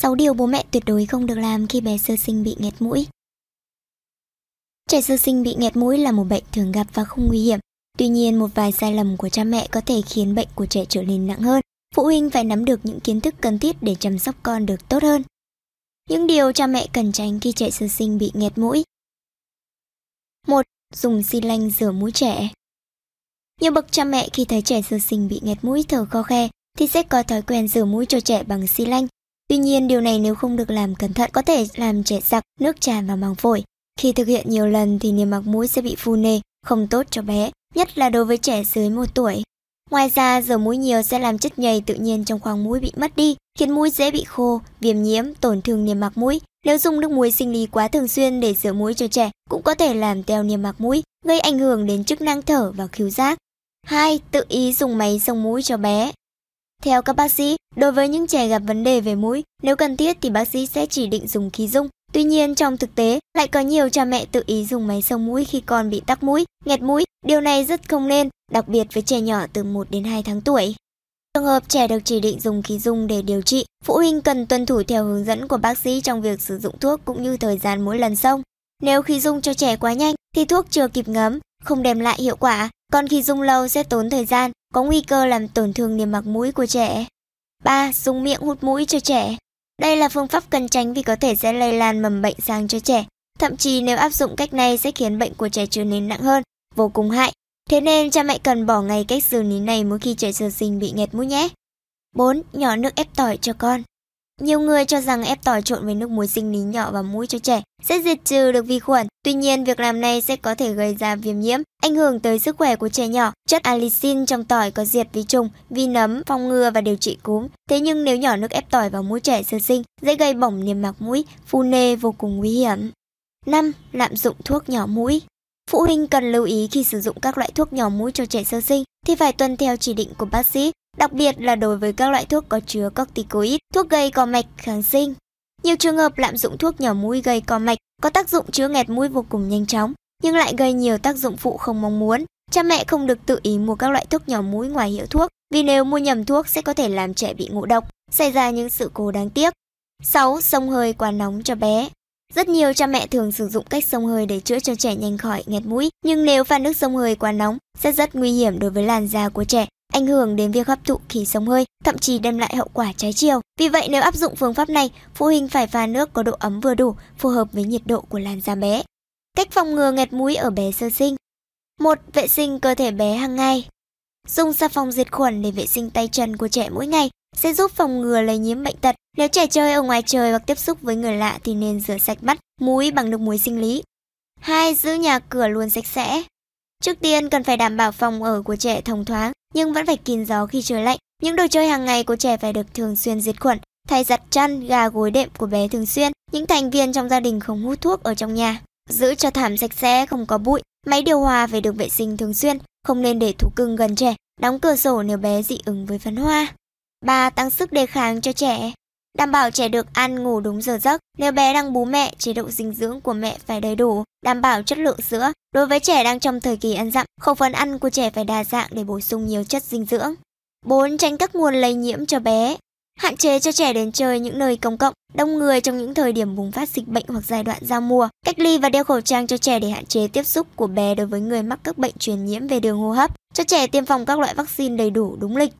6 điều bố mẹ tuyệt đối không được làm khi bé sơ sinh bị nghẹt mũi. Trẻ sơ sinh bị nghẹt mũi là một bệnh thường gặp và không nguy hiểm. Tuy nhiên, một vài sai lầm của cha mẹ có thể khiến bệnh của trẻ trở nên nặng hơn. Phụ huynh phải nắm được những kiến thức cần thiết để chăm sóc con được tốt hơn. Những điều cha mẹ cần tránh khi trẻ sơ sinh bị nghẹt mũi. 1. Dùng xi lanh rửa mũi trẻ. Nhiều bậc cha mẹ khi thấy trẻ sơ sinh bị nghẹt mũi thở khó khe thì sẽ có thói quen rửa mũi cho trẻ bằng xi lanh. Tuy nhiên, điều này nếu không được làm cẩn thận có thể làm trẻ sặc nước tràn vào màng phổi. Khi thực hiện nhiều lần thì niêm mạc mũi sẽ bị phù nề, không tốt cho bé, nhất là đối với trẻ dưới 1 tuổi. Ngoài ra, rửa mũi nhiều sẽ làm chất nhầy tự nhiên trong khoang mũi bị mất đi, khiến mũi dễ bị khô, viêm nhiễm, tổn thương niêm mạc mũi. Nếu dùng nước muối sinh lý quá thường xuyên để rửa mũi cho trẻ, cũng có thể làm teo niêm mạc mũi, gây ảnh hưởng đến chức năng thở và khứu giác. 2. Tự ý dùng máy sông mũi cho bé. Theo các bác sĩ, đối với những trẻ gặp vấn đề về mũi, nếu cần thiết thì bác sĩ sẽ chỉ định dùng khí dung. Tuy nhiên trong thực tế, lại có nhiều cha mẹ tự ý dùng máy xông mũi khi con bị tắc mũi, nghẹt mũi. Điều này rất không nên, đặc biệt với trẻ nhỏ từ 1 đến 2 tháng tuổi. Trường hợp trẻ được chỉ định dùng khí dung để điều trị, phụ huynh cần tuân thủ theo hướng dẫn của bác sĩ trong việc sử dụng thuốc cũng như thời gian mỗi lần xông. Nếu khí dung cho trẻ quá nhanh thì thuốc chưa kịp ngấm, không đem lại hiệu quả, còn khi dung lâu sẽ tốn thời gian, có nguy cơ làm tổn thương niêm mạc mũi của trẻ. 3. Dùng miệng hút mũi cho trẻ. Đây là phương pháp cần tránh vì có thể sẽ lây lan mầm bệnh sang cho trẻ. Thậm chí nếu áp dụng cách này sẽ khiến bệnh của trẻ trở nên nặng hơn, vô cùng hại. Thế nên cha mẹ cần bỏ ngay cách xử lý này mỗi khi trẻ sơ sinh bị nghẹt mũi nhé. 4. Nhỏ nước ép tỏi cho con. Nhiều người cho rằng ép tỏi trộn với nước muối sinh lý nhỏ vào mũi cho trẻ sẽ diệt trừ được vi khuẩn. Tuy nhiên, việc làm này sẽ có thể gây ra viêm nhiễm, ảnh hưởng tới sức khỏe của trẻ nhỏ. Chất allicin trong tỏi có diệt vi trùng, vi nấm, phòng ngừa và điều trị cúm. Thế nhưng nếu nhỏ nước ép tỏi vào mũi trẻ sơ sinh, dễ gây bỏng niêm mạc mũi, phù nề vô cùng nguy hiểm. 5. Lạm dụng thuốc nhỏ mũi. Phụ huynh cần lưu ý khi sử dụng các loại thuốc nhỏ mũi cho trẻ sơ sinh thì phải tuân theo chỉ định của bác sĩ đặc biệt là đối với các loại thuốc có chứa corticoid, thuốc gây co mạch, kháng sinh. Nhiều trường hợp lạm dụng thuốc nhỏ mũi gây co mạch có tác dụng chữa nghẹt mũi vô cùng nhanh chóng, nhưng lại gây nhiều tác dụng phụ không mong muốn. Cha mẹ không được tự ý mua các loại thuốc nhỏ mũi ngoài hiệu thuốc, vì nếu mua nhầm thuốc sẽ có thể làm trẻ bị ngộ độc, xảy ra những sự cố đáng tiếc. 6. Sông hơi quá nóng cho bé rất nhiều cha mẹ thường sử dụng cách sông hơi để chữa cho trẻ nhanh khỏi nghẹt mũi, nhưng nếu pha nước sông hơi quá nóng sẽ rất nguy hiểm đối với làn da của trẻ ảnh hưởng đến việc hấp thụ khí sông hơi, thậm chí đem lại hậu quả trái chiều. Vì vậy nếu áp dụng phương pháp này, phụ huynh phải pha nước có độ ấm vừa đủ, phù hợp với nhiệt độ của làn da bé. Cách phòng ngừa nghẹt mũi ở bé sơ sinh. Một, Vệ sinh cơ thể bé hàng ngày. Dùng xà phòng diệt khuẩn để vệ sinh tay chân của trẻ mỗi ngày sẽ giúp phòng ngừa lây nhiễm bệnh tật. Nếu trẻ chơi ở ngoài trời hoặc tiếp xúc với người lạ thì nên rửa sạch mắt, mũi bằng nước muối sinh lý. 2. Giữ nhà cửa luôn sạch sẽ. Trước tiên cần phải đảm bảo phòng ở của trẻ thông thoáng, nhưng vẫn phải kín gió khi trời lạnh. Những đồ chơi hàng ngày của trẻ phải được thường xuyên diệt khuẩn, thay giặt chăn, gà gối đệm của bé thường xuyên. Những thành viên trong gia đình không hút thuốc ở trong nhà. Giữ cho thảm sạch sẽ, không có bụi. Máy điều hòa phải được vệ sinh thường xuyên, không nên để thú cưng gần trẻ. Đóng cửa sổ nếu bé dị ứng với phấn hoa. 3. Tăng sức đề kháng cho trẻ. Đảm bảo trẻ được ăn ngủ đúng giờ giấc. Nếu bé đang bú mẹ, chế độ dinh dưỡng của mẹ phải đầy đủ, đảm bảo chất lượng sữa. Đối với trẻ đang trong thời kỳ ăn dặm, khẩu phần ăn của trẻ phải đa dạng để bổ sung nhiều chất dinh dưỡng. 4. Tránh các nguồn lây nhiễm cho bé. Hạn chế cho trẻ đến chơi những nơi công cộng, đông người trong những thời điểm bùng phát dịch bệnh hoặc giai đoạn giao mùa. Cách ly và đeo khẩu trang cho trẻ để hạn chế tiếp xúc của bé đối với người mắc các bệnh truyền nhiễm về đường hô hấp. Cho trẻ tiêm phòng các loại vaccine đầy đủ đúng lịch.